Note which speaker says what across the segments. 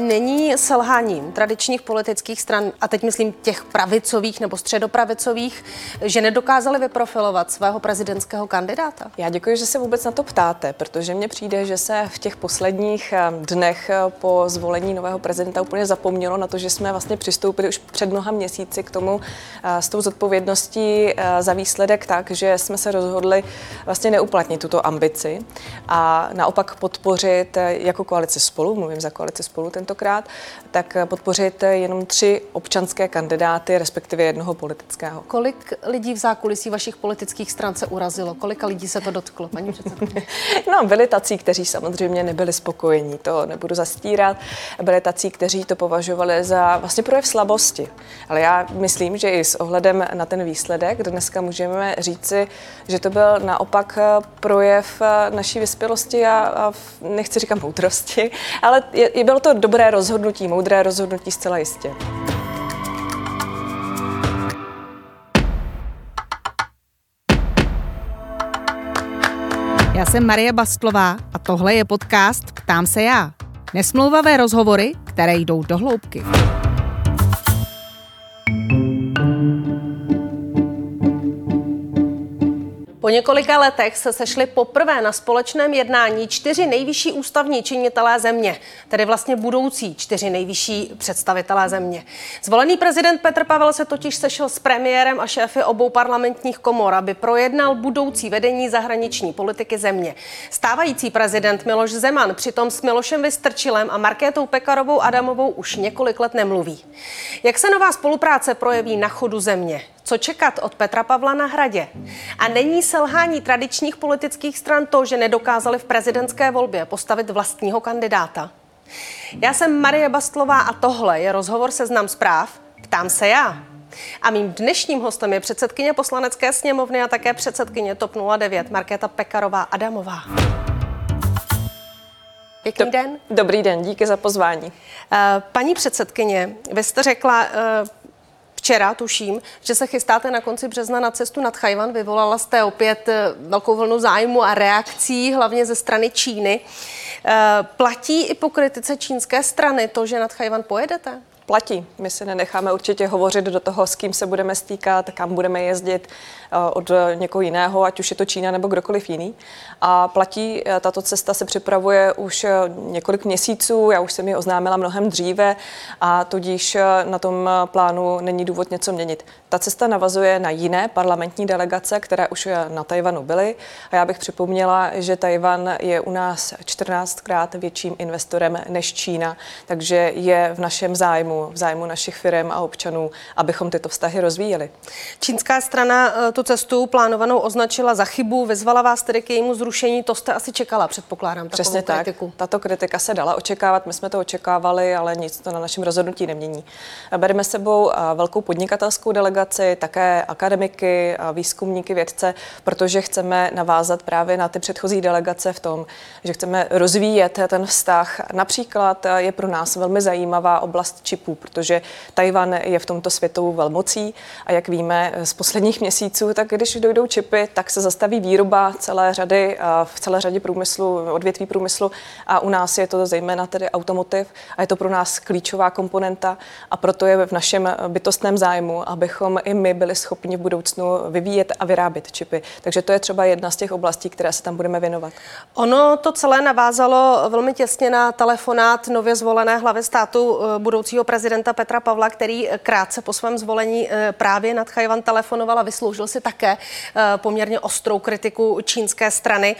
Speaker 1: Není selháním tradičních politických stran, a teď myslím těch pravicových nebo středopravicových, že nedokázali vyprofilovat svého prezidentského kandidáta?
Speaker 2: Já děkuji, že se vůbec na to ptáte, protože mně přijde, že se v těch posledních eh, dnech eh, po zvolení nového prezidenta úplně zapomnělo na to, že jsme vlastně přistoupili už před mnoha měsíci k tomu eh, s tou zodpovědností za výsledek tak, že jsme se rozhodli vlastně neuplatnit tuto ambici a naopak podpořit jako koalice spolu, mluvím za koalici spolu tentokrát, tak podpořit jenom tři občanské kandidáty, respektive jednoho politického.
Speaker 1: Kolik lidí v zákulisí vašich politických stran se urazilo? Kolika lidí se to dotklo, paní předsedkyně?
Speaker 2: no, byli tací, kteří samozřejmě nebyli spokojení, to nebudu zastírat. Byli tací, kteří to považovali za vlastně projev slabosti. Ale já myslím, že i s ohledem na ten výsledek dneska můžeme říci, že to byl naopak projev naší vyspělosti a, a nechci říkat moudrosti, ale je, je bylo to dobré rozhodnutí, moudré rozhodnutí zcela jistě.
Speaker 3: Já jsem Marie Bastlová a tohle je podcast Ptám se já. Nesmlouvavé rozhovory, které jdou do hloubky.
Speaker 1: Po několika letech se sešli poprvé na společném jednání čtyři nejvyšší ústavní činitelé země, tedy vlastně budoucí čtyři nejvyšší představitelé země. Zvolený prezident Petr Pavel se totiž sešel s premiérem a šéfy obou parlamentních komor, aby projednal budoucí vedení zahraniční politiky země. Stávající prezident Miloš Zeman přitom s Milošem Vystrčilem a Markétou Pekarovou Adamovou už několik let nemluví. Jak se nová spolupráce projeví na chodu země? Co čekat od Petra Pavla na hradě? A není selhání tradičních politických stran to, že nedokázali v prezidentské volbě postavit vlastního kandidáta? Já jsem Marie Bastlová a tohle je rozhovor Seznam zpráv. Ptám se já. A mým dnešním hostem je předsedkyně poslanecké sněmovny a také předsedkyně TOP 09 Markéta Pekarová Adamová. Pěkný den.
Speaker 2: Dobrý den, díky za pozvání.
Speaker 1: Eh, paní předsedkyně, vy jste řekla, eh, včera, tuším, že se chystáte na konci března na cestu nad Chajvan. Vyvolala jste opět eh, velkou vlnu zájmu a reakcí, hlavně ze strany Číny. Eh, platí i po kritice čínské strany to, že nad Chajvan pojedete?
Speaker 2: Platí. My si nenecháme určitě hovořit do toho, s kým se budeme stýkat, kam budeme jezdit eh, od někoho jiného, ať už je to Čína nebo kdokoliv jiný. A platí, eh, tato cesta se připravuje už eh, několik měsíců, já už jsem ji oznámila mnohem dříve a tudíž na tom plánu není důvod něco měnit. Ta cesta navazuje na jiné parlamentní delegace, které už na Tajvanu byly. A já bych připomněla, že Tajvan je u nás 14krát větším investorem než Čína, takže je v našem zájmu zájmu, v zájmu našich firm a občanů, abychom tyto vztahy rozvíjeli.
Speaker 1: Čínská strana eh, tu cestu plánovanou označila za chybu, vyzvala vás tedy k jejímu zrušení. To jste asi čekala, předpokládám, takovou
Speaker 2: Přesně kritiku. tak. Tato kritika se dala očekávat, my jsme to očekávali, ale nic to na našem rozhodnutí nemění. Bereme sebou eh, velkou podnikatelskou delegaci, také akademiky, výzkumníky, vědce, protože chceme navázat právě na ty předchozí delegace v tom, že chceme rozvíjet ten vztah. Například eh, je pro nás velmi zajímavá oblast čipů čipů, protože Tajvan je v tomto světovou velmocí a jak víme z posledních měsíců, tak když dojdou čipy, tak se zastaví výroba celé řady, v celé řadě průmyslu, odvětví průmyslu a u nás je to zejména tedy automotiv a je to pro nás klíčová komponenta a proto je v našem bytostném zájmu, abychom i my byli schopni v budoucnu vyvíjet a vyrábět čipy. Takže to je třeba jedna z těch oblastí, které se tam budeme věnovat.
Speaker 1: Ono to celé navázalo velmi těsně na telefonát nově zvolené hlavy státu eh, budoucího prezidenta Petra Pavla, který krátce po svém zvolení eh, právě nad Chajvan telefonoval a vysloužil si také eh, poměrně ostrou kritiku čínské strany.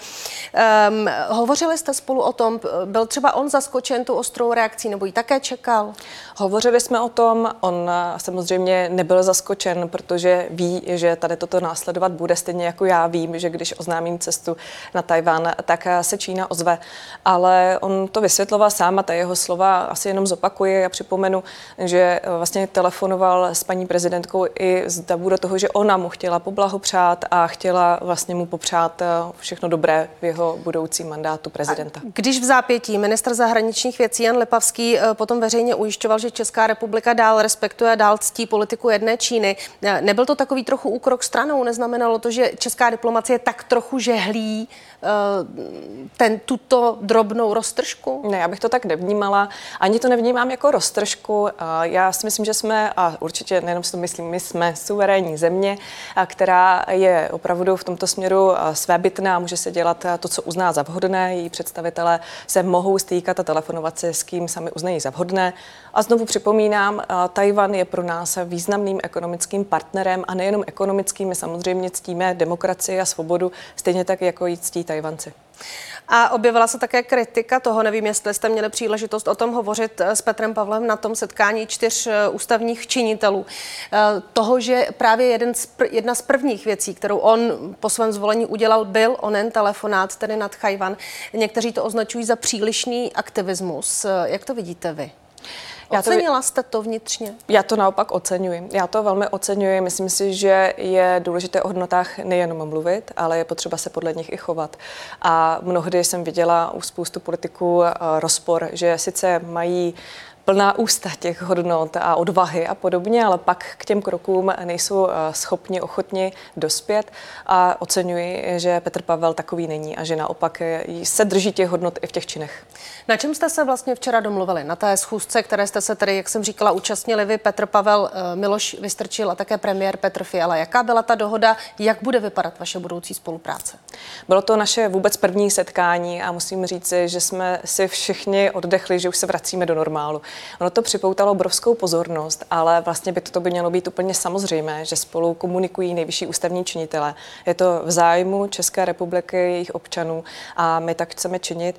Speaker 1: Um, hovořili jste spolu o tom, byl třeba on zaskočen tu ostrou reakcí nebo ji také čekal?
Speaker 2: Hovořili jsme o tom, on eh, samozřejmě nebyl zaskočen, protože ví, že tady toto následovat bude, stejně jako já vím, že když oznámím cestu na Tajván, tak se Čína ozve. Ale on to vysvětloval sám a ta jeho slova asi jenom zopakuje a připomenu, že vlastně telefonoval s paní prezidentkou i z do toho, že ona mu chtěla poblahopřát a chtěla vlastně mu popřát všechno dobré v jeho budoucím mandátu prezidenta. A
Speaker 1: když v zápětí ministr zahraničních věcí Jan Lipavský potom veřejně ujišťoval, že Česká republika dál respektuje a dál ctí politiku jedné Číny, nebyl to takový trochu úkrok stranou? Neznamenalo to, že česká diplomacie tak trochu žehlí Eh, ten, tuto drobnou roztržku?
Speaker 2: Ne, já bych to tak nevnímala. Ani to nevnímám jako roztržku. Já si myslím, že jsme, a určitě nejenom si to myslím, my jsme suverénní země, která je opravdu v tomto směru svébytná, může se dělat to, co uzná za vhodné. Její představitelé se mohou stýkat a telefonovat se s kým sami uznají za vhodné. A znovu připomínám, Tajvan je pro nás významným ekonomickým partnerem a nejenom ekonomickým, my samozřejmě ctíme demokracii a svobodu, stejně tak jako ji ctí Tajvanci.
Speaker 1: A objevila se také kritika toho, nevím, jestli jste měli příležitost o tom hovořit s Petrem Pavlem na tom setkání čtyř eh, ústavních činitelů. Eh, toho, že právě jeden z pr- jedna z prvních věcí, kterou on po svém zvolení udělal, byl onen telefonát, tedy nad Chajvan. Někteří to označují za přílišný aktivismus. Eh, jak to vidíte vy? Já Ocenila jste to vnitřně?
Speaker 2: Já to naopak oceňuji. Já to velmi oceňuji. Myslím si, že je důležité o hodnotách nejenom mluvit, ale je potřeba se podle nich i chovat. A mnohdy jsem viděla u spoustu politiků eh, rozpor, že sice mají plná ústa těch hodnot a odvahy a podobně, ale pak k těm krokům nejsou eh, schopni, ochotni dospět a oceňuji, že Petr Pavel takový není a že naopak se drží těch hodnot i v těch činech.
Speaker 1: Na čem jste se vlastně včera domluvili? Na té schůzce, které jste se tedy, jak jsem říkala, účastnili vy, Petr Pavel, eh, Miloš Vystrčil a také premiér Petr Fiala. Jaká byla ta dohoda? Jak bude vypadat vaše budoucí spolupráce?
Speaker 2: Bylo to naše vůbec první setkání a musím říci, že jsme si všichni oddechli, že už se vracíme do normálu. Ono to připoutalo obrovskou pozornost, ale vlastně by to by mělo být úplně samozřejmé, že spolu komunikují nejvyšší ústavní činitele. Je to v zájmu České republiky, jejich občanů a my tak chceme činit.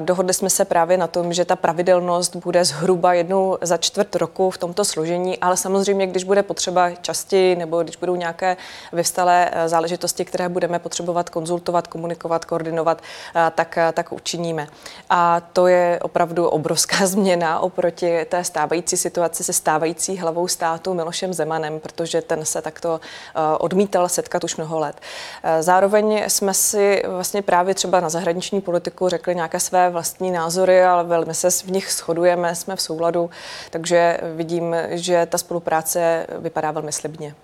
Speaker 2: Dohodli jsme se právě na tom, že ta pravidelnost bude zhruba jednou za čtvrt roku v tomto složení, ale samozřejmě, když bude potřeba častěji nebo když budou nějaké vyvstalé e, záležitosti, které budeme potřebovat konzultovat, komunikovat, koordinovat, e, tak, e, tak učiníme. A to je opravdu obrovská změna oproti té stávající situaci se stávající hlavou státu Milošem Zemanem, protože ten se takto odmítal setkat už mnoho let. Zároveň jsme si vlastně právě třeba na zahraniční politiku řekli nějaké své vlastní názory, ale velmi se v nich shodujeme, jsme v souladu, takže vidím, že ta spolupráce vypadá velmi slibně.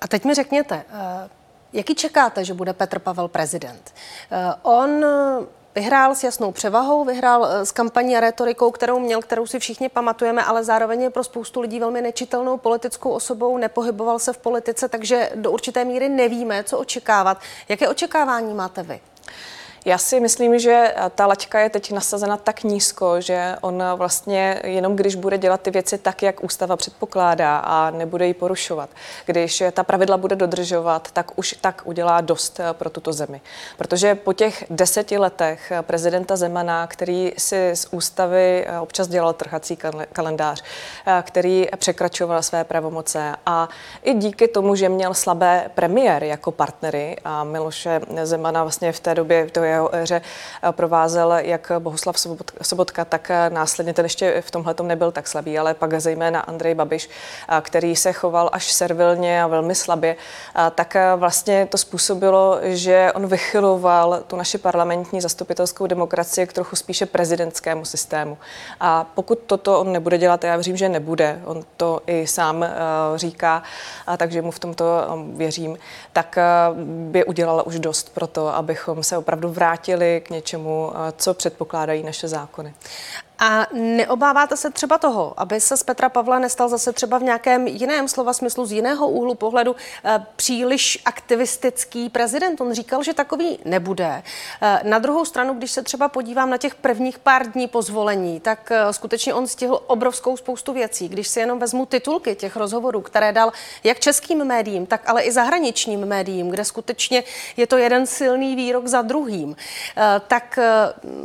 Speaker 1: A teď mi řekněte, eh, jaký čekáte, že bude Petr Pavel prezident? Eh, on Vyhrál s jasnou převahou, vyhrál eh, s kampaní a retorikou, kterou měl, kterou si všichni pamatujeme, ale zároveň je pro spoustu lidí velmi nečitelnou politickou osobou, nepohyboval se v politice, takže do určité míry nevíme, co očekávat. Jaké očekávání máte vy?
Speaker 2: Já si myslím, že ta laťka je teď nasazena tak nízko, že on vlastně jenom když bude dělat ty věci tak, jak ústava předpokládá a nebude ji porušovat, když ta pravidla bude dodržovat, tak už tak udělá dost eh, pro tuto zemi. Protože po těch deseti letech prezidenta Zemana, který si z ústavy eh, občas dělal trhací kalendář, eh, který překračoval své pravomoce a i díky tomu, že měl slabé premiéry jako partnery a Miloše Zemana vlastně v té době, to je jeho éře eh, provázel jak Bohuslav Sobotka, tak eh, následně ten ještě v tomhle nebyl tak slabý, ale pak zejména Andrej Babiš, eh, který se choval až servilně a velmi slabě, tak vlastně to způsobilo, že on vychyloval tu naši parlamentní zastupitelskou demokracii k trochu spíše prezidentskému systému. A pokud toto on nebude dělat, já věřím, že nebude, on to i sám říká, takže mu v tomto věřím, tak by udělala už dost pro to, abychom se opravdu vrátili k něčemu, co předpokládají naše zákony.
Speaker 1: A neobáváte se třeba toho, aby se z Petra Pavla nestal zase třeba v nějakém jiném slova smyslu, z jiného úhlu pohledu eh, příliš aktivistický prezident? On říkal, že takový nebude. Eh, na druhou stranu, když se třeba podívám na těch prvních pár dní po zvolení, tak eh, skutečně on stihl obrovskou spoustu věcí. Když si jenom vezmu titulky těch rozhovorů, které dal jak českým médiím, tak ale i zahraničním médiím, kde skutečně je to jeden silný výrok za druhým, tak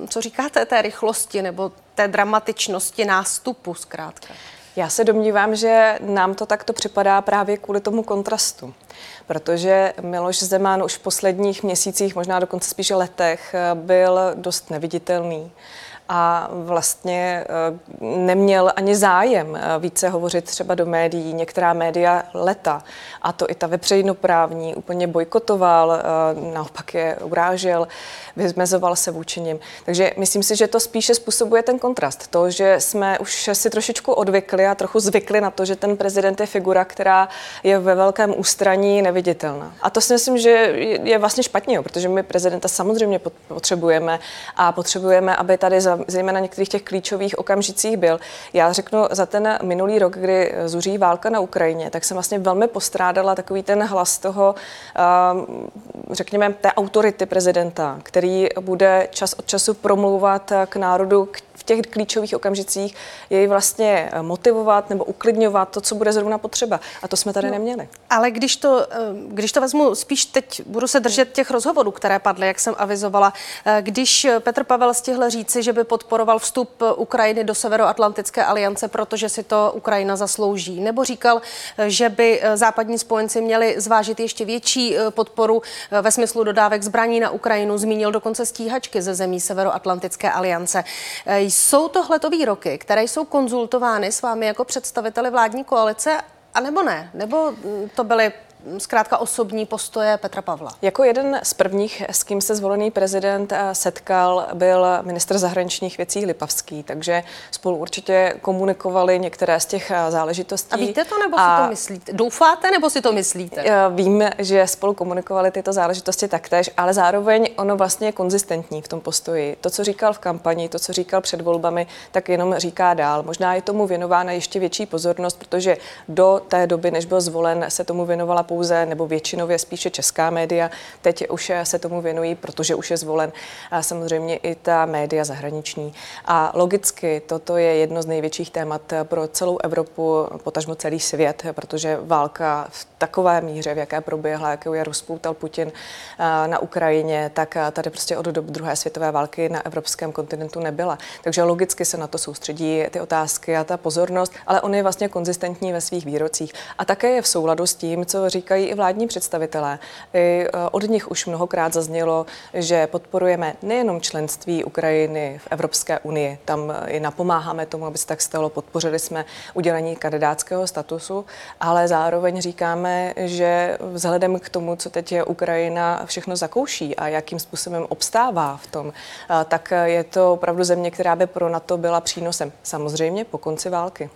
Speaker 1: co říkáte té rychlosti nebo té dramatičnosti nástupu zkrátka.
Speaker 2: Já se domnívám, že nám to takto připadá právě kvůli tomu kontrastu. Protože Miloš Zeman už v posledních měsících, možná dokonce spíše letech, byl dost neviditelný a vlastně neměl ani zájem více hovořit třeba do médií. Některá média leta, a to i ta vepřejnoprávní, úplně bojkotoval, naopak je urážel, vymezoval se vůči nim. Takže myslím si, že to spíše způsobuje ten kontrast. To, že jsme už si trošičku odvykli a trochu zvykli na to, že ten prezident je figura, která je ve velkém ústraní neviditelná. A to si myslím, že je vlastně špatně, protože my prezidenta samozřejmě potřebujeme a potřebujeme, aby tady zejména některých těch klíčových okamžicích byl. Já řeknu, za ten minulý rok, kdy zuří válka na Ukrajině, tak jsem vlastně velmi postrádala takový ten hlas toho, řekněme, té autority prezidenta, který bude čas od času promlouvat k národu, těch klíčových okamžicích jej vlastně eh, motivovat nebo uklidňovat to, co bude zrovna potřeba. A to jsme tady no, neměli.
Speaker 1: Ale když to, eh, když to vezmu spíš teď, budu se držet těch rozhovorů, které padly, jak jsem avizovala. Eh, když Petr Pavel stihl říci, že by podporoval vstup Ukrajiny do Severoatlantické aliance, protože si to Ukrajina zaslouží, nebo říkal, že by západní spojenci měli zvážit ještě větší podporu ve smyslu dodávek zbraní na Ukrajinu, zmínil dokonce stíhačky ze zemí Severoatlantické aliance. Jsou tohleto výroky, které jsou konzultovány s vámi jako představiteli vládní koalice, anebo ne? Nebo to byly zkrátka osobní postoje Petra Pavla.
Speaker 2: Jako jeden z prvních, s kým se zvolený prezident eh, setkal, byl ministr zahraničních věcí Lipavský, takže spolu určitě komunikovali některé z těch eh, záležitostí.
Speaker 1: A víte to, nebo a si to myslíte? Doufáte, nebo si to myslíte? Eh,
Speaker 2: vím, že spolu komunikovali tyto záležitosti taktéž, ale zároveň ono vlastně je konzistentní v tom postoji. To, co říkal v kampani, to, co říkal před volbami, tak jenom říká dál. Možná je tomu věnována ještě větší pozornost, protože do té doby, než byl zvolen, se tomu věnovala pouze nebo většinově spíše česká média. Teď už se tomu věnují, protože už je zvolen a samozřejmě i ta média zahraniční. A logicky toto je jedno z největších témat pro celou Evropu, potažmo celý svět, protože válka v takové míře, v jaké proběhla, jakou je rozpoutal Putin na Ukrajině, tak tady prostě od doby druhé světové války na evropském kontinentu nebyla. Takže logicky se na to soustředí ty otázky a ta pozornost, ale on je vlastně konzistentní ve svých výrocích. A také je v souladu s tím, co říká říkají i vládní představitelé. I e, od nich už mnohokrát zaznělo, že podporujeme nejenom členství Ukrajiny v Evropské unii, tam i napomáháme tomu, aby se tak stalo, podpořili jsme udělení kandidátského statusu, ale zároveň říkáme, že vzhledem k tomu, co teď je Ukrajina všechno zakouší a jakým způsobem obstává v tom, e, tak je to opravdu země, která by pro NATO byla přínosem. Samozřejmě po konci války.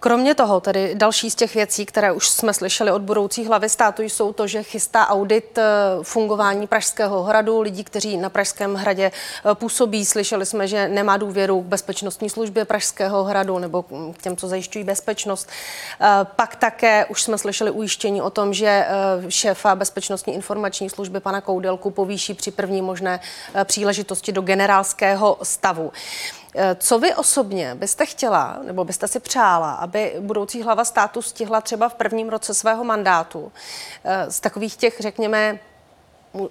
Speaker 1: Kromě toho, tedy další z těch věcí, které už jsme slyšeli od budoucí hlavy státu, jsou to, že chystá audit eh, fungování Pražského hradu, lidí, kteří na Pražském hradě eh, působí. Slyšeli jsme, že nemá důvěru k bezpečnostní službě Pražského hradu nebo k těm, co zajišťují bezpečnost. Eh, pak také už jsme slyšeli ujištění o tom, že šéfa bezpečnostní informační služby pana Koudelku povýší při první možné příležitosti do generálského stavu. Eh, co vy osobně byste chtěla, nebo byste si přála, aby budoucí hlava státu stihla třeba v prvním roce svého mandátu eh, z takových těch, řekněme,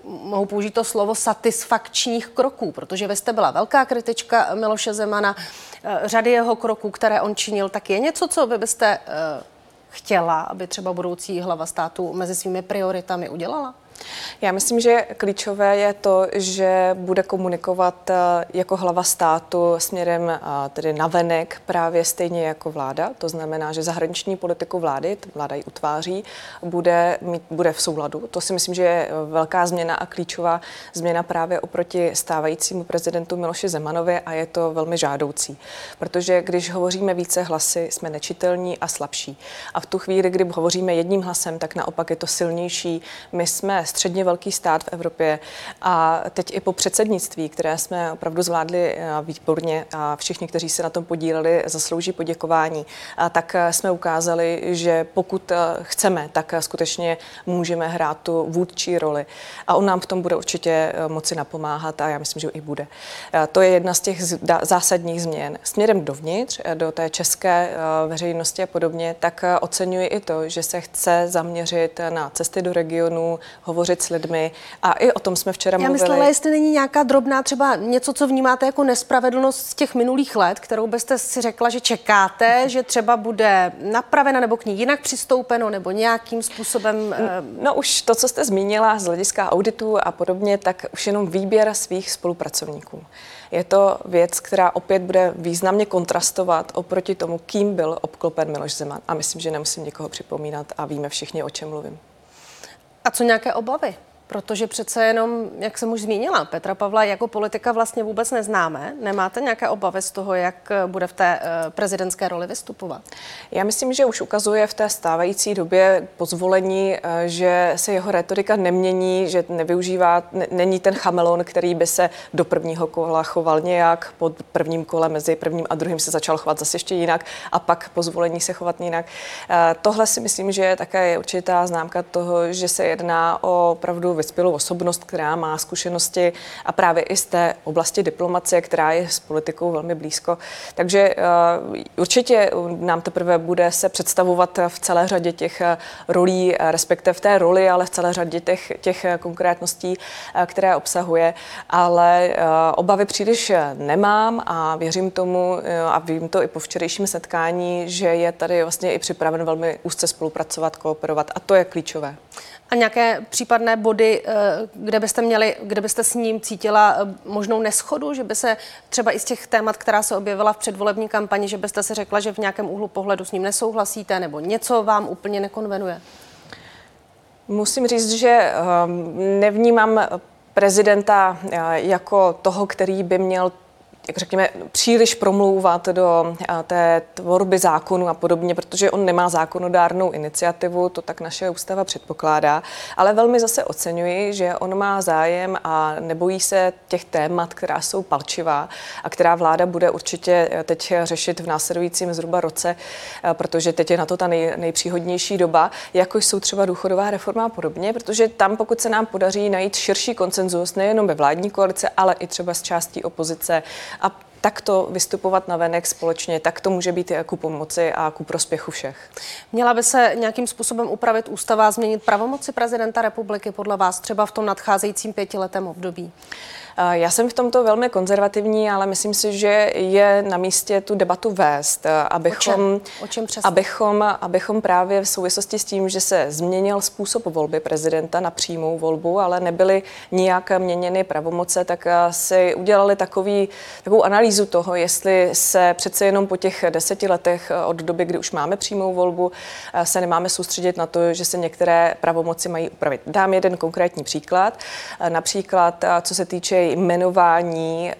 Speaker 1: mohu použít to slovo satisfakčních kroků, protože vy jste byla velká kritička Miloše Zemana, eh, řady jeho kroků, které on činil, tak je něco, co vy byste chtěla, aby třeba budoucí hlava státu mezi svými prioritami udělala?
Speaker 2: Já myslím, že klíčové je to, že bude komunikovat eh, jako hlava státu směrem eh, tedy navenek právě stejně jako vláda. To znamená, že zahraniční politiku vlády, vláda ji utváří, bude, mít, bude v souladu. To si myslím, že je velká změna a klíčová změna právě oproti stávajícímu prezidentu Miloši Zemanovi a je to velmi žádoucí. Protože když hovoříme více hlasy, jsme nečitelní a slabší. A v tu chvíli, kdy hovoříme jedním hlasem, tak naopak je to silnější. My jsme středně velký stát v Evropě a teď i po předsednictví, které jsme opravdu zvládli eh, výborně a všichni, kteří se na tom podíleli, zaslouží poděkování, a tak eh, jsme ukázali, že pokud eh, chceme, tak skutečně můžeme hrát tu vůdčí roli. A on nám v tom bude určitě moci napomáhat a já myslím, že i bude. To je jedna z těch zásadních změn. Směrem dovnitř, do té české veřejnosti a podobně, tak oceňuji i to, že se chce zaměřit na cesty do regionu, hovořit s lidmi a i o tom jsme včera
Speaker 1: Já
Speaker 2: mluvili.
Speaker 1: Já myslela, jestli není nějaká drobná třeba něco, co vnímáte jako nespravedlnost z těch minulých let, kterou byste si řekla, že čekáte, že třeba bude napravena nebo k ní jinak přistoupeno nebo nějakým způsobem...
Speaker 2: Eh... No už to, co jste zmínila z hlediska auditu a podobně, tak už jenom výběr svých spolupracovníků. Je to věc, která opět bude významně kontrastovat oproti tomu, kým byl obklopen Miloš Zeman. A myslím, že nemusím někoho připomínat a víme všichni, o čem mluvím.
Speaker 1: A co nějaké obavy? Protože přece jenom, jak jsem už zmínila, Petra Pavla jako politika vlastně vůbec neznáme. Nemáte nějaké obavy z toho, jak bude v té eh, prezidentské roli vystupovat?
Speaker 2: Já myslím, že už ukazuje v té stávající době pozvolení, eh, že se jeho retorika nemění, že nevyužívá, není ten chamelon, který by se do prvního kola choval nějak, po prvním kole mezi prvním a druhým se začal chovat zase ještě jinak a pak pozvolení se chovat jinak. Eh, tohle si myslím, že je také určitá známka toho, že se jedná o opravdu vyspělou osobnost, která má zkušenosti a právě i z té oblasti diplomacie, která je s politikou velmi blízko. Takže uh, určitě nám teprve bude se představovat v celé řadě těch eh, rolí, eh, respektive v té roli, ale v celé řadě těch, těch konkrétností, které obsahuje. Ale obavy příliš nemám a věřím tomu a vím to i po včerejším setkání, že je tady vlastně i připraven velmi úzce spolupracovat, kooperovat a to je klíčové.
Speaker 1: A nějaké případné body, eh, kde byste měli, kde byste s ním cítila eh, možnou neschodu, že by se třeba i z těch témat, která se objevila v předvolební kampani, že byste si řekla, že v nějakém úhlu pohledu s ním nesouhlasíte nebo něco vám úplně nekonvenuje?
Speaker 2: Musím říct, že ehm, nevnímám prezidenta eh, jako toho, který by měl jak řekněme, příliš promlouvat do eh, té tvorby zákonu a podobně, protože on nemá zákonodárnou iniciativu, to tak naše ústava předpokládá, ale velmi zase oceňuji, že on má zájem a nebojí se těch témat, která jsou palčivá a která vláda bude určitě eh, teď řešit v následujícím zhruba roce, eh, protože teď je na to ta nej, nejpříhodnější doba, jako jsou třeba důchodová reforma a podobně, protože tam, pokud se nám podaří najít širší koncenzus nejenom ve vládní koalice, ale i třeba s částí opozice, a takto vystupovat na venek společně, tak to může být ku pomoci a ku prospěchu všech.
Speaker 1: Měla by se nějakým způsobem upravit ústava a změnit pravomoci prezidenta republiky podle vás třeba v tom nadcházejícím pětiletém období?
Speaker 2: Eh, já jsem v tomto velmi konzervativní, ale myslím si, že je na místě tu debatu vést, eh, abychom, o čem?
Speaker 1: O čem
Speaker 2: abychom, abychom právě v souvislosti s tím, že se změnil způsob volby prezidenta na přímou volbu, ale nebyly nijak měněny pravomoce, tak eh, si udělali takový, takovou analýzu toho, jestli se přece jenom po těch deseti letech od doby, kdy už máme přímou volbu, se nemáme soustředit na to, že se některé pravomoci mají upravit. Dám jeden konkrétní příklad. Například, co se týče jmenování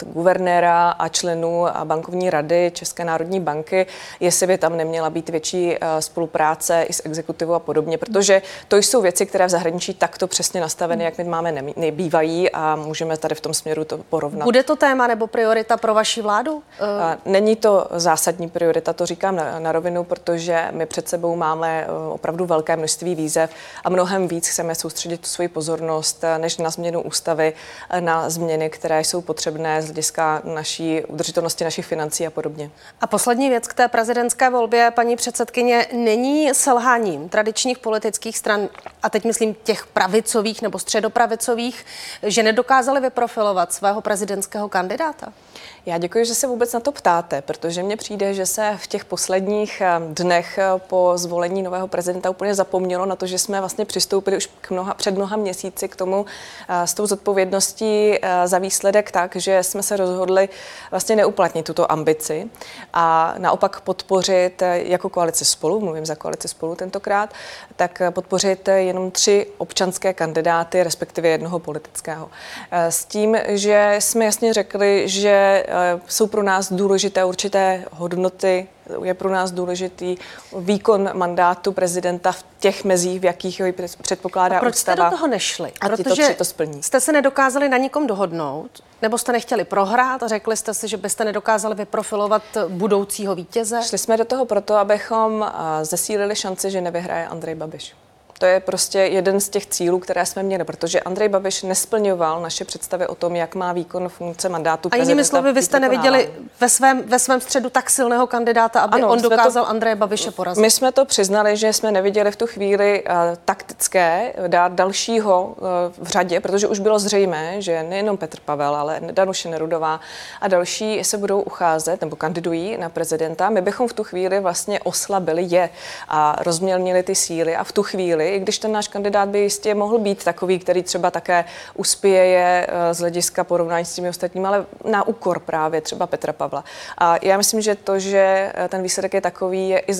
Speaker 2: uh, guvernéra a členů bankovní rady České národní banky, jestli by tam neměla být větší uh, spolupráce i s exekutivou a podobně, protože to jsou věci, které v zahraničí takto přesně nastaveny, jak my máme, nebývají a můžeme tady v tom směru to porovnat.
Speaker 1: Bude to téma nebo priorita pro vaši vládu? Uh...
Speaker 2: Není to zásadní priorita, to říkám na, na rovinu, protože my před sebou máme opravdu velké množství výzev a mnohem víc chceme soustředit svoji pozornost než na změnu ústavy na změny, které jsou potřebné z hlediska naší udržitelnosti našich financí a podobně.
Speaker 1: A poslední věc k té prezidentské volbě, paní předsedkyně, není selháním tradičních politických stran, a teď myslím těch pravicových nebo středopravicových, že nedokázali vyprofilovat svého prezidentského kandidáta?
Speaker 2: Já děkuji, že se vůbec na to ptáte, protože mně přijde, že se v těch posledních eh, dnech eh, po zvolení nového prezidenta úplně zapomnělo na to, že jsme vlastně přistoupili už k mnoha, před mnoha měsíci k tomu eh, s tou zodpovědností za výsledek tak, že jsme se rozhodli vlastně neuplatnit tuto ambici a naopak podpořit jako koalici spolu, mluvím za koalici spolu tentokrát, tak podpořit jenom tři občanské kandidáty, respektive jednoho politického. S tím, že jsme jasně řekli, že jsou pro nás důležité určité hodnoty, je pro nás důležitý výkon mandátu prezidenta v těch mezích, v jakých ho předpokládá
Speaker 1: a proč
Speaker 2: ústava.
Speaker 1: jste do toho nešli?
Speaker 2: A Protože to, to splní.
Speaker 1: jste se nedokázali na nikom dohodnout? Nebo jste nechtěli prohrát a řekli jste si, že byste nedokázali vyprofilovat budoucího vítěze?
Speaker 2: Šli jsme do toho proto, abychom eh, zesílili šanci, že nevyhraje Andrej Babiš. To je prostě jeden z těch cílů, které jsme měli, protože Andrej Babiš nesplňoval naše představy o tom, jak má výkon funkce mandátu.
Speaker 1: A jinými slovy, vy jste neviděli ve svém, ve svém středu tak silného kandidáta, aby ano, on dokázal to, Andreje Babiše porazit.
Speaker 2: My jsme to přiznali, že jsme neviděli v tu chvíli uh, taktické dát dalšího uh, v řadě, protože už bylo zřejmé, že nejenom Petr Pavel, ale Danuše Nerudová a další se budou ucházet nebo kandidují na prezidenta. My bychom v tu chvíli vlastně oslabili je a rozmělnili ty síly a v tu chvíli, i když ten náš kandidát by jistě mohl být takový, který třeba také uspěje je eh, z hlediska porovnání s těmi ostatními, ale na úkor právě třeba Petra Pavla. A já myslím, že to, že eh, ten výsledek je takový, je i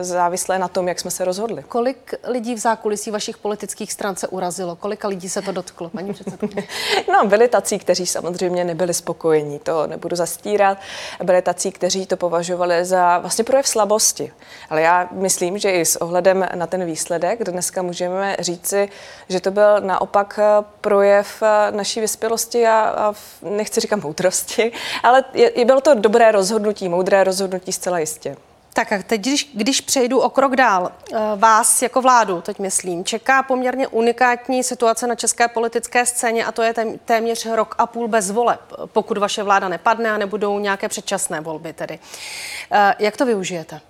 Speaker 2: závislé na tom, jak jsme se rozhodli.
Speaker 1: Kolik lidí v zákulisí vašich politických stran se urazilo? Kolika lidí se to dotklo, paní předsedkyně?
Speaker 2: no, byli tací, kteří samozřejmě nebyli spokojení, to nebudu zastírat. Byli tací, kteří to považovali za vlastně projev slabosti. Ale já myslím, že i s ohledem na ten výsledek dneska můžeme říci, že to byl naopak eh, projev naší vyspělosti a, a nechci říkat moudrosti, ale je, bylo to dobré rozhodnutí, moudré rozhodnutí zcela jistě.
Speaker 1: Tak a teď, když, když přejdu o krok dál, eh, vás jako vládu, teď myslím, čeká poměrně unikátní situace na české politické scéně a to je téměř rok a půl bez voleb, pokud vaše vláda nepadne a nebudou nějaké předčasné volby tedy. Eh, jak to využijete?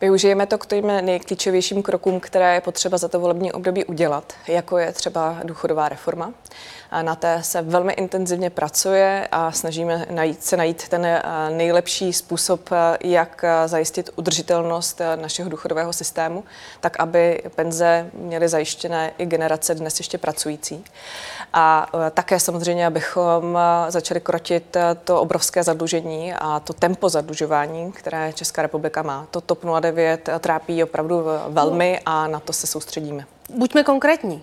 Speaker 2: Využijeme to k těm nejklíčovějším krokům, které je potřeba za to volební období udělat, jako je třeba důchodová reforma. Na té se velmi intenzivně pracuje a snažíme najít, se najít ten eh, nejlepší způsob, eh, jak eh, zajistit udržitelnost našeho důchodového systému, tak aby penze měly zajištěné i generace dnes ještě pracující. A také samozřejmě, abychom začali krotit to obrovské zadlužení a to tempo zadlužování, které Česká republika má. To TOP 09 trápí opravdu velmi a na to se soustředíme.
Speaker 1: Buďme konkrétní.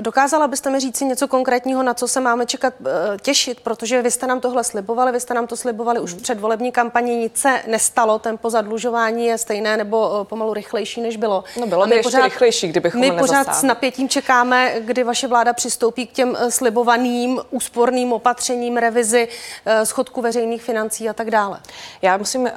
Speaker 1: Dokázala byste mi říct něco konkrétního, na co se máme čekat, eh, těšit, protože vy jste nám tohle slibovali, vy jste nám to slibovali už před volební kampaní, nic se nestalo, tempo zadlužování je stejné nebo eh, pomalu rychlejší, než bylo.
Speaker 2: No bylo by ještě pořád, rychlejší, kdybychom
Speaker 1: My pořád s napětím čekáme, kdy vaše vláda přistoupí k těm eh, slibovaným úsporným opatřením, revizi schodku veřejných financí a tak dále.
Speaker 2: Já musím uh,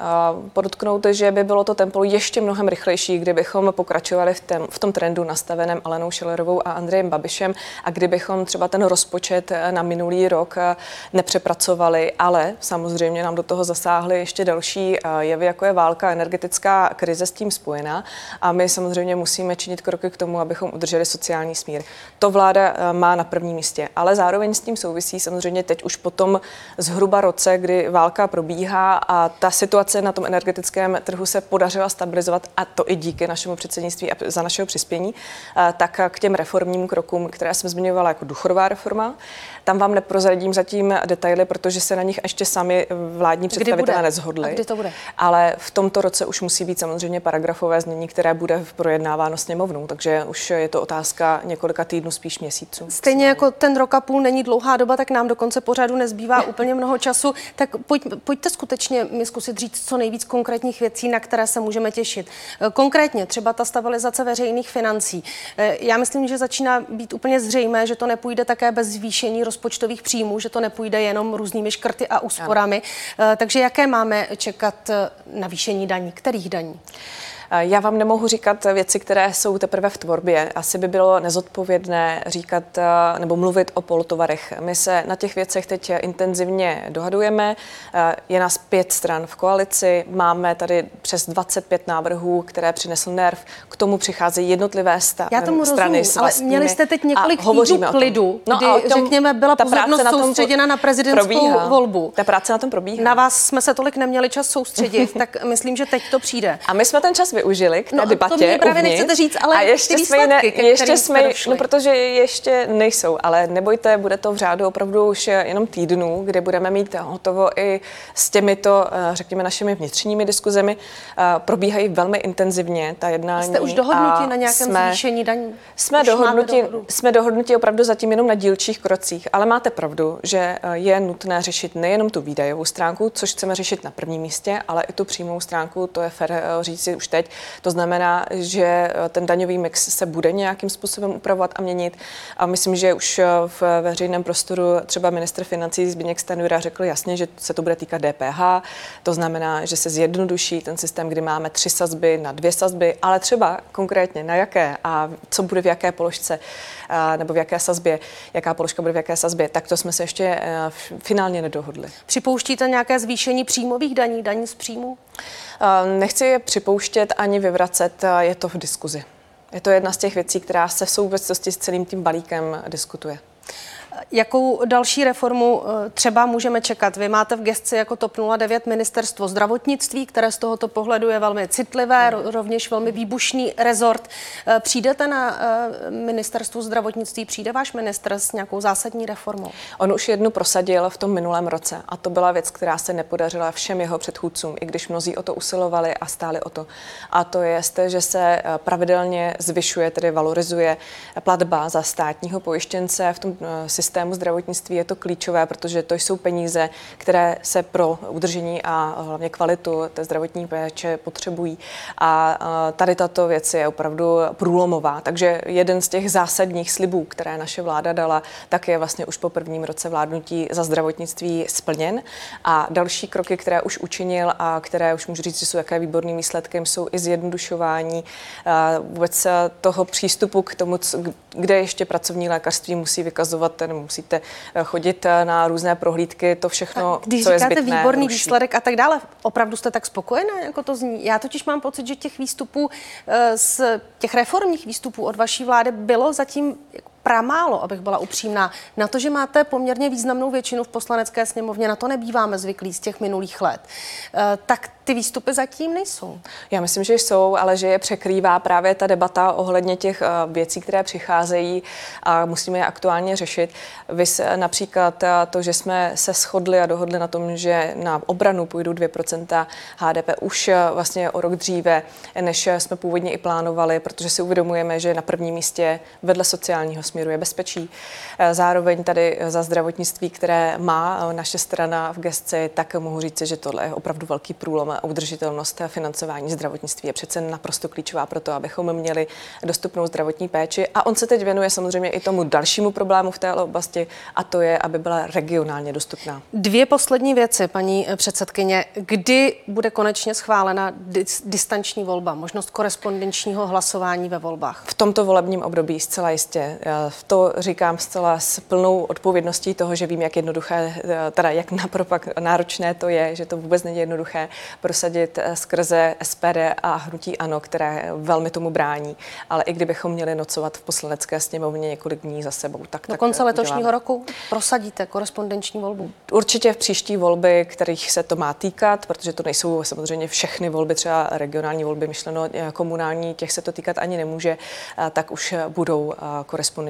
Speaker 2: podotknout, že by bylo to tempo ještě mnohem rychlejší, kdybychom pokračovali v, tém, v tom trendu nastaveném Alenou Šelerovou a Andrejem Babišem Babišem. A kdybychom třeba ten rozpočet eh, na minulý rok eh, nepřepracovali, ale samozřejmě nám do toho zasáhly ještě další eh, jevy, jako je válka, energetická krize s tím spojená. A my samozřejmě musíme činit kroky k tomu, abychom udrželi sociální smír. To vláda má na prvním místě, ale zároveň s tím souvisí samozřejmě teď už potom zhruba roce, kdy válka probíhá a ta situace na tom energetickém trhu se podařila stabilizovat a to i díky našemu předsednictví a za našeho přispění, tak k těm reformním krokům krokům, které jsem zmiňovala jako důchodová reforma. Tam vám neprozradím zatím detaily, protože se na nich ještě sami vládní představitelé nezhodli.
Speaker 1: A kdy to bude?
Speaker 2: Ale v tomto roce už musí být samozřejmě paragrafové znění, které bude projednáváno sněmovnou, takže už je to otázka několika týdnů, spíš měsíců.
Speaker 1: Stejně jako ten rok a půl není dlouhá doba, tak nám do konce pořadu nezbývá úplně mnoho času. Tak pojď, pojďte skutečně mi zkusit říct co nejvíc konkrétních věcí, na které se můžeme těšit. Konkrétně třeba ta stabilizace veřejných financí. Já myslím, že začíná být úplně zřejmé, že to nepůjde také bez zvýšení rozpočtových příjmů, že to nepůjde jenom různými škrty a úsporami. Ano. Eh, takže jaké máme čekat eh, navýšení daní? Kterých daní?
Speaker 2: Já vám nemohu říkat věci, které jsou teprve v tvorbě. Asi by bylo nezodpovědné říkat eh, nebo mluvit o polotovarech. My se na těch věcech teď intenzivně dohadujeme. Eh, je nás pět stran v koalici, máme tady přes 25 návrhů, které přinesl NERV. K tomu přicházejí jednotlivé sta-
Speaker 1: Já tomu
Speaker 2: strany
Speaker 1: rozumím, ale měli jste teď několik
Speaker 2: týdnů
Speaker 1: klidu, no kdy, tom, řekněme, byla pozornost na soustředěna na prezidentskou probíhá. volbu.
Speaker 2: Ta práce na tom probíhá.
Speaker 1: Na vás jsme se tolik neměli čas soustředit, tak myslím, že teď to přijde.
Speaker 2: A my jsme ten čas využili k té
Speaker 1: no,
Speaker 2: debatě.
Speaker 1: To mě právě uvnitř. nechcete říct, ale
Speaker 2: a ještě
Speaker 1: ty
Speaker 2: jsme, ještě jsme, no protože ještě nejsou, ale nebojte, bude to v řádu opravdu už jenom týdnů, kde budeme mít hotovo i s těmito, eh, řekněme, našimi vnitřními diskuzemi. Eh, probíhají velmi intenzivně ta jednání.
Speaker 1: Jste už dohodnutí na nějakém jsme, zvýšení daní?
Speaker 2: Jsme dohodnutí, jsme dohodnutí opravdu zatím jenom na dílčích krocích, ale máte pravdu, že eh, je nutné řešit nejenom tu výdajovou stránku, což chceme řešit na prvním místě, ale i tu přímou stránku, to je fér říct si už teď, teď. To znamená, že ten daňový mix se bude nějakým způsobem upravovat a měnit. A myslím, že už v veřejném prostoru třeba ministr financí Zbigněk Stanjura řekl jasně, že se to bude týkat DPH. To znamená, že se zjednoduší ten systém, kdy máme tři sazby na dvě sazby, ale třeba konkrétně na jaké a co bude v jaké položce nebo v jaké sazbě, jaká položka bude v jaké sazbě, tak to jsme se ještě e, finálně nedohodli.
Speaker 1: Připouštíte nějaké zvýšení příjmových daní, daní z příjmu?
Speaker 2: Nechci je připouštět ani vyvracet, je to v diskuzi. Je to jedna z těch věcí, která se v souvislosti s celým tím balíkem diskutuje.
Speaker 1: Jakou další reformu eh, třeba můžeme čekat? Vy máte v gestci jako TOP 09 ministerstvo zdravotnictví, které z tohoto pohledu je velmi citlivé, rovněž velmi výbušný rezort. Eh, přijdete na eh, ministerstvu zdravotnictví, přijde váš minister s nějakou zásadní reformou?
Speaker 2: On už jednu prosadil v tom minulém roce a to byla věc, která se nepodařila všem jeho předchůdcům, i když mnozí o to usilovali a stáli o to. A to je, že se pravidelně zvyšuje, tedy valorizuje platba za státního pojištěnce v tom systému systému zdravotnictví je to klíčové, protože to jsou peníze, které se pro udržení a hlavně kvalitu té zdravotní péče potřebují. A tady tato věc je opravdu průlomová. Takže jeden z těch zásadních slibů, které naše vláda dala, tak je vlastně už po prvním roce vládnutí za zdravotnictví splněn. A další kroky, které už učinil a které už můžu říct, že jsou jaké výborným výsledkem, jsou i zjednodušování vůbec toho přístupu k tomu, kde ještě pracovní lékařství musí vykazovat ten musíte eh, chodit eh, na různé prohlídky, to všechno,
Speaker 1: a když
Speaker 2: co je
Speaker 1: říkáte
Speaker 2: zbytné,
Speaker 1: výborný
Speaker 2: ruší.
Speaker 1: výsledek a tak dále, opravdu jste tak spokojená, jako to zní? Já totiž mám pocit, že těch výstupů, eh, z těch reformních výstupů od vaší vlády bylo zatím pramálo, abych byla upřímná. Na to, že máte poměrně významnou většinu v poslanecké sněmovně, na to nebýváme zvyklí z těch minulých let. Tak ty výstupy zatím nejsou.
Speaker 2: Já myslím, že jsou, ale že je překrývá právě ta debata ohledně těch eh, věcí, které přicházejí a musíme je aktuálně řešit. Vy například eh, to, že jsme se shodli a dohodli na tom, že na obranu půjdou 2% HDP už eh, vlastně o rok dříve, než jsme původně i plánovali, protože si uvědomujeme, že na prvním místě vedle sociálního směru je bezpečí. Zároveň tady za zdravotnictví, které má naše strana v gesci, tak mohu říct, že tohle je opravdu velký průlom a udržitelnost financování zdravotnictví je přece naprosto klíčová pro to, abychom měli dostupnou zdravotní péči. A on se teď věnuje samozřejmě i tomu dalšímu problému v té oblasti, a to je, aby byla regionálně dostupná.
Speaker 1: Dvě poslední věci, paní předsedkyně. Kdy bude konečně schválena dis- distanční volba, možnost korespondenčního hlasování ve volbách?
Speaker 2: V tomto volebním období zcela jistě. V to říkám zcela s plnou odpovědností toho, že vím, jak jednoduché, teda jak napropak náročné to je, že to vůbec není jednoduché prosadit eh, skrze SPD a hnutí ANO, které velmi tomu brání. Ale i kdybychom měli nocovat v poslanecké sněmovně několik dní za sebou, tak
Speaker 1: do konce tak letošního uděláme. roku prosadíte korespondenční volbu?
Speaker 2: Určitě v příští volby, kterých se to má týkat, protože to nejsou samozřejmě všechny volby, třeba regionální volby, myšleno eh, komunální, těch se to týkat ani nemůže, eh, tak už budou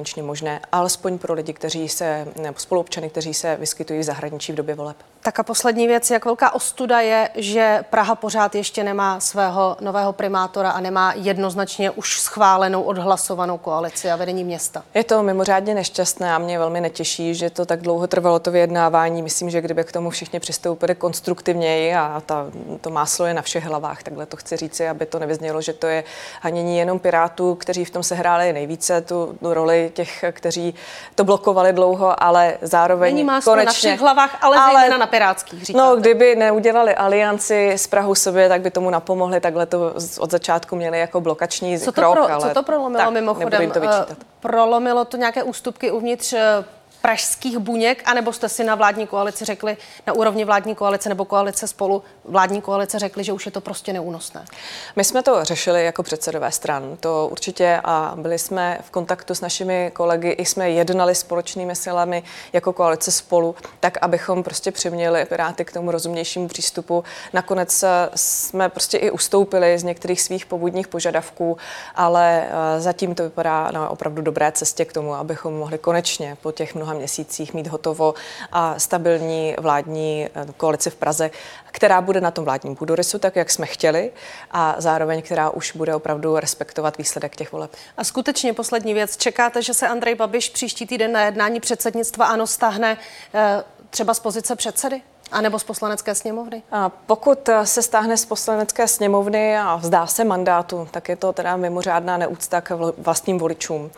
Speaker 2: korespondenčně možné, alespoň pro lidi, kteří se, nebo spoluobčany, kteří se vyskytují v zahraničí v době voleb.
Speaker 1: Tak a poslední věc, jak velká ostuda je, že Praha pořád ještě nemá svého nového primátora a nemá jednoznačně už schválenou, odhlasovanou koalici a vedení města.
Speaker 2: Je to mimořádně nešťastné a mě velmi netěší, že to tak dlouho trvalo to vyjednávání. Myslím, že kdyby k tomu všichni přistoupili konstruktivněji a ta, to máslo je na všech hlavách, takhle to chci říci, aby to nevyznělo, že to je hanění jenom Pirátů, kteří v tom sehráli nejvíce tu roli těch, kteří to blokovali dlouho, ale zároveň
Speaker 1: Není máslo konečně, na všech hlavách, ale, ale na pirátských,
Speaker 2: říkáte. No, kdyby neudělali alianci s Prahou sobě, tak by tomu napomohli. Takhle to od začátku měli jako blokační
Speaker 1: co
Speaker 2: to krok.
Speaker 1: Pro,
Speaker 2: ale
Speaker 1: co to prolomilo
Speaker 2: tak,
Speaker 1: mimochodem?
Speaker 2: To vyčítat.
Speaker 1: Eh, prolomilo to nějaké ústupky uvnitř eh, pražských buněk, anebo jste si na vládní koalici řekli, na úrovni vládní koalice nebo koalice spolu, vládní koalice řekli, že už je to prostě neúnosné?
Speaker 2: My jsme to řešili jako předsedové stran, to určitě a byli jsme v kontaktu s našimi kolegy, i jsme jednali společnými silami jako koalice spolu, tak abychom prostě přiměli Piráty k tomu rozumnějšímu přístupu. Nakonec eh, jsme prostě i ustoupili z některých svých původních požadavků, ale eh, zatím to vypadá na opravdu dobré cestě k tomu, abychom mohli konečně po těch mnoha měsících mít hotovo a stabilní vládní eh, koalici v Praze, která bude na tom vládním půdorysu, tak jak jsme chtěli, a zároveň která už bude opravdu respektovat výsledek těch voleb.
Speaker 1: A skutečně poslední věc. Čekáte, že se Andrej Babiš příští týden na jednání předsednictva ANO stáhne eh, třeba z pozice předsedy? A nebo z poslanecké sněmovny?
Speaker 2: A pokud se stáhne z poslanecké sněmovny a vzdá se mandátu, tak je to teda mimořádná neúcta k vlastním voličům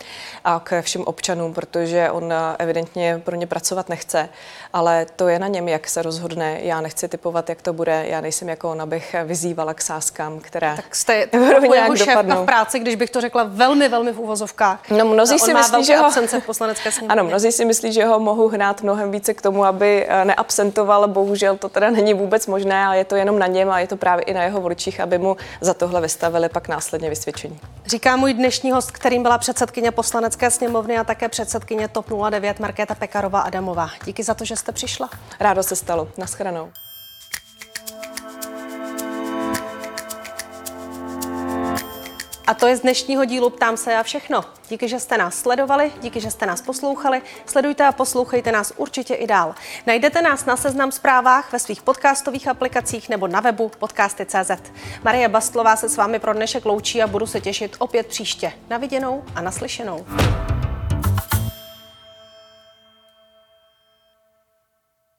Speaker 2: a k všem občanům, protože on evidentně pro ně pracovat nechce. Ale to je na něm, jak se rozhodne. Já nechci typovat, jak to bude. Já nejsem jako on, abych vyzývala k sáskám, které
Speaker 1: tak jste jako šéfka v práci, když bych to řekla velmi, velmi v úvozovkách.
Speaker 2: No, mnozí si myslí, že ho...
Speaker 1: v poslanecké sněmovně.
Speaker 2: Ano, mnozí si myslí, že ho mohu hnát mnohem více k tomu, aby neabsentoval bohužel to teda není vůbec možné a je to jenom na něm a je to právě i na jeho voličích, aby mu za tohle vystavili pak následně vysvědčení.
Speaker 1: Říká můj dnešní host, kterým byla předsedkyně poslanecké sněmovny a také předsedkyně TOP 09 Markéta Pekarová Adamová. Díky za to, že jste přišla.
Speaker 2: Rádo se stalo. Naschranou.
Speaker 1: A to je z dnešního dílu Ptám se já všechno. Díky, že jste nás sledovali, díky, že jste nás poslouchali. Sledujte a poslouchejte nás určitě i dál. Najdete nás na seznam zprávách ve svých podcastových aplikacích nebo na webu podcasty.cz. Marie Bastlová se s vámi pro dnešek loučí a budu se těšit opět příště. Na viděnou a naslyšenou.